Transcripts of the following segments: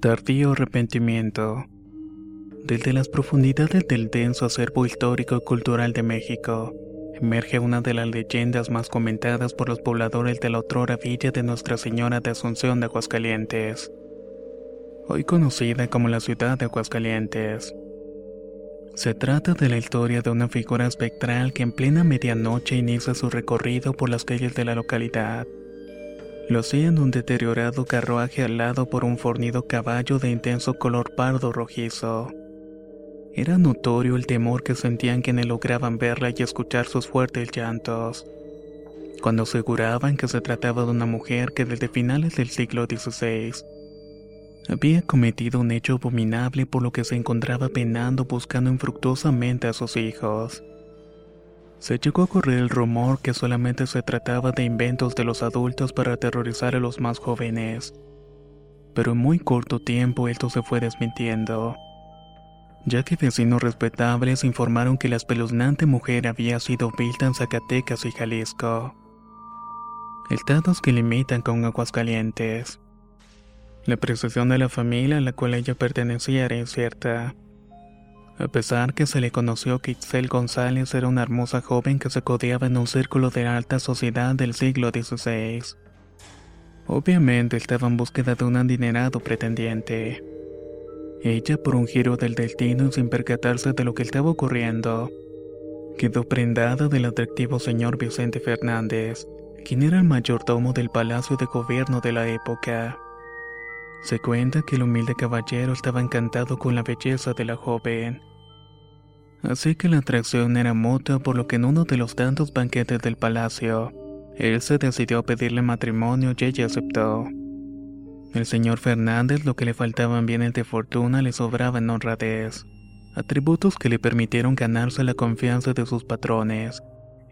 Tardío arrepentimiento. Desde las profundidades del denso acervo histórico y cultural de México, emerge una de las leyendas más comentadas por los pobladores de la otrora villa de Nuestra Señora de Asunción de Aguascalientes, hoy conocida como la ciudad de Aguascalientes. Se trata de la historia de una figura espectral que en plena medianoche inicia su recorrido por las calles de la localidad. Lo hacía en un deteriorado carruaje alado por un fornido caballo de intenso color pardo rojizo. Era notorio el temor que sentían quienes lograban verla y escuchar sus fuertes llantos, cuando aseguraban que se trataba de una mujer que desde finales del siglo XVI había cometido un hecho abominable por lo que se encontraba penando buscando infructuosamente a sus hijos. Se llegó a correr el rumor que solamente se trataba de inventos de los adultos para aterrorizar a los más jóvenes. Pero en muy corto tiempo esto se fue desmintiendo, ya que vecinos respetables informaron que la espeluznante mujer había sido vista en Zacatecas y Jalisco. Estados que limitan con Aguascalientes. La precesión de la familia a la cual ella pertenecía era incierta. A pesar que se le conoció que Itzel González era una hermosa joven que se codeaba en un círculo de alta sociedad del siglo XVI. Obviamente estaba en búsqueda de un adinerado pretendiente. Ella, por un giro del destino sin percatarse de lo que estaba ocurriendo, quedó prendada del atractivo señor Vicente Fernández, quien era el mayordomo del palacio de gobierno de la época. Se cuenta que el humilde caballero estaba encantado con la belleza de la joven. Así que la atracción era mutua por lo que en uno de los tantos banquetes del palacio, él se decidió a pedirle matrimonio y ella aceptó. El señor Fernández lo que le faltaban bienes de fortuna le sobraba en honradez, atributos que le permitieron ganarse la confianza de sus patrones,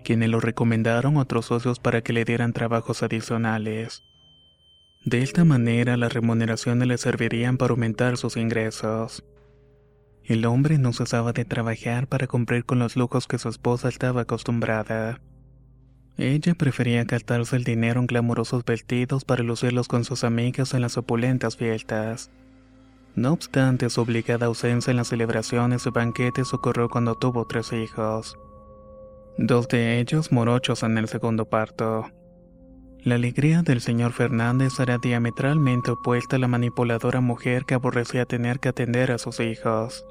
quienes lo recomendaron a otros socios para que le dieran trabajos adicionales. De esta manera las remuneraciones le servirían para aumentar sus ingresos. El hombre no cesaba de trabajar para cumplir con los lujos que su esposa estaba acostumbrada. Ella prefería gastarse el dinero en glamurosos vestidos para lucirlos con sus amigas en las opulentas fiestas. No obstante, su obligada ausencia en las celebraciones y banquetes ocurrió cuando tuvo tres hijos. Dos de ellos morochos en el segundo parto. La alegría del señor Fernández era diametralmente opuesta a la manipuladora mujer que aborrecía tener que atender a sus hijos.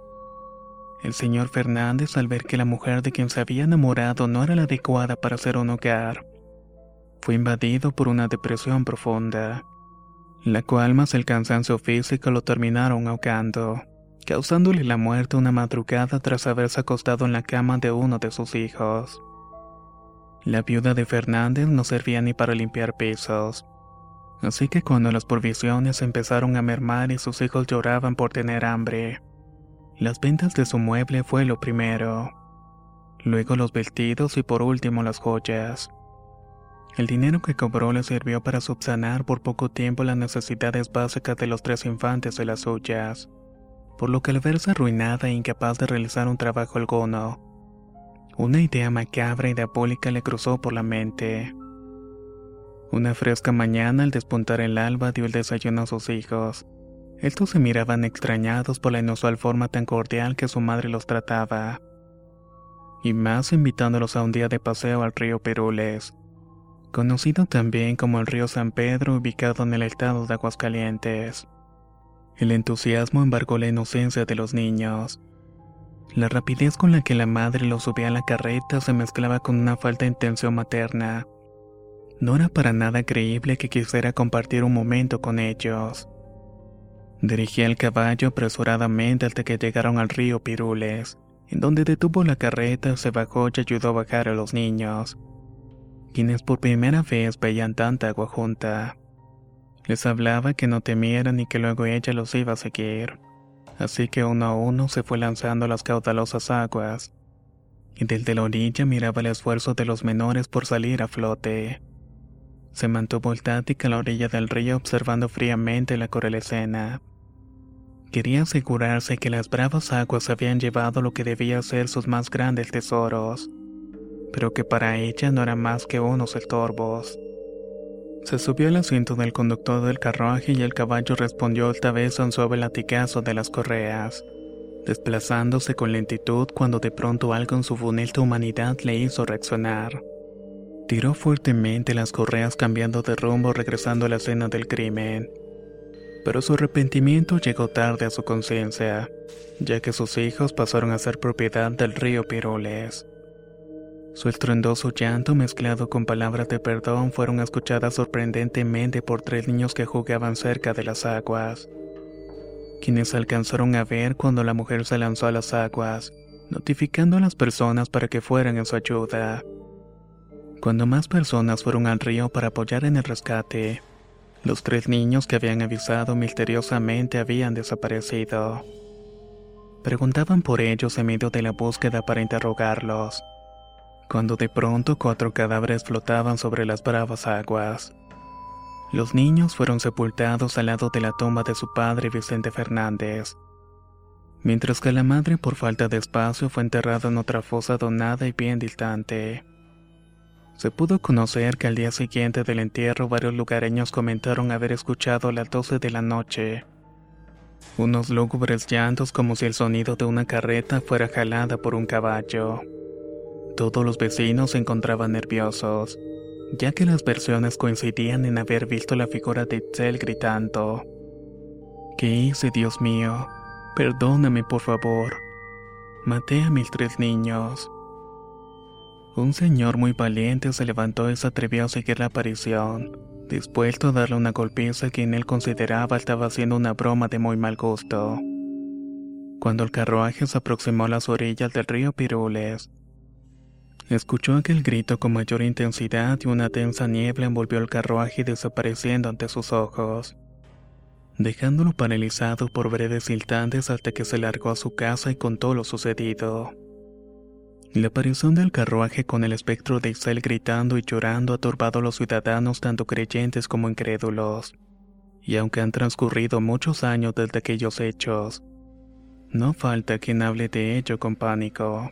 El señor Fernández, al ver que la mujer de quien se había enamorado no era la adecuada para ser un hogar, fue invadido por una depresión profunda, la cual más el cansancio físico lo terminaron ahogando, causándole la muerte una madrugada tras haberse acostado en la cama de uno de sus hijos. La viuda de Fernández no servía ni para limpiar pisos. Así que cuando las provisiones empezaron a mermar y sus hijos lloraban por tener hambre, las ventas de su mueble fue lo primero. Luego los vestidos y por último las joyas. El dinero que cobró le sirvió para subsanar por poco tiempo las necesidades básicas de los tres infantes de las suyas, por lo que al verse arruinada e incapaz de realizar un trabajo alguno, Una idea macabra y diabólica le cruzó por la mente. Una fresca mañana, al despuntar el alba, dio el desayuno a sus hijos. Estos se miraban extrañados por la inusual forma tan cordial que su madre los trataba. Y más invitándolos a un día de paseo al río Perules, conocido también como el río San Pedro, ubicado en el estado de Aguascalientes. El entusiasmo embargó la inocencia de los niños. La rapidez con la que la madre los subía a la carreta se mezclaba con una falta de intención materna. No era para nada creíble que quisiera compartir un momento con ellos. Dirigía el caballo apresuradamente hasta que llegaron al río Pirules, en donde detuvo la carreta, se bajó y ayudó a bajar a los niños, quienes por primera vez veían tanta agua junta. Les hablaba que no temieran y que luego ella los iba a seguir. Así que uno a uno se fue lanzando a las caudalosas aguas, y desde la orilla miraba el esfuerzo de los menores por salir a flote. Se mantuvo estática a la orilla del río observando fríamente la cruel escena. Quería asegurarse que las bravas aguas habían llevado lo que debía ser sus más grandes tesoros, pero que para ella no eran más que unos estorbos. Se subió al asiento del conductor del carruaje y el caballo respondió esta vez a un suave latigazo de las correas, desplazándose con lentitud cuando de pronto algo en su funesta humanidad le hizo reaccionar. Tiró fuertemente las correas cambiando de rumbo regresando a la escena del crimen. Pero su arrepentimiento llegó tarde a su conciencia, ya que sus hijos pasaron a ser propiedad del río Piroles. Su estruendoso llanto mezclado con palabras de perdón fueron escuchadas sorprendentemente por tres niños que jugaban cerca de las aguas, quienes alcanzaron a ver cuando la mujer se lanzó a las aguas, notificando a las personas para que fueran en su ayuda. Cuando más personas fueron al río para apoyar en el rescate, los tres niños que habían avisado misteriosamente habían desaparecido. Preguntaban por ellos en medio de la búsqueda para interrogarlos, cuando de pronto cuatro cadáveres flotaban sobre las bravas aguas. Los niños fueron sepultados al lado de la tumba de su padre Vicente Fernández, mientras que la madre por falta de espacio fue enterrada en otra fosa donada y bien distante. Se pudo conocer que al día siguiente del entierro varios lugareños comentaron haber escuchado a las 12 de la noche unos lúgubres llantos como si el sonido de una carreta fuera jalada por un caballo. Todos los vecinos se encontraban nerviosos, ya que las versiones coincidían en haber visto la figura de Itzel gritando. ¿Qué hice, Dios mío? Perdóname, por favor. Maté a mis tres niños. Un señor muy valiente se levantó y se atrevió a seguir la aparición, dispuesto a darle una golpiza a quien él consideraba estaba haciendo una broma de muy mal gusto. Cuando el carruaje se aproximó a las orillas del río Pirules, escuchó aquel grito con mayor intensidad y una densa niebla envolvió el carruaje desapareciendo ante sus ojos, dejándolo paralizado por breves instantes hasta que se largó a su casa y contó lo sucedido. La aparición del carruaje con el espectro de Isel gritando y llorando ha turbado a los ciudadanos tanto creyentes como incrédulos. Y aunque han transcurrido muchos años desde aquellos hechos, no falta quien hable de ello con pánico.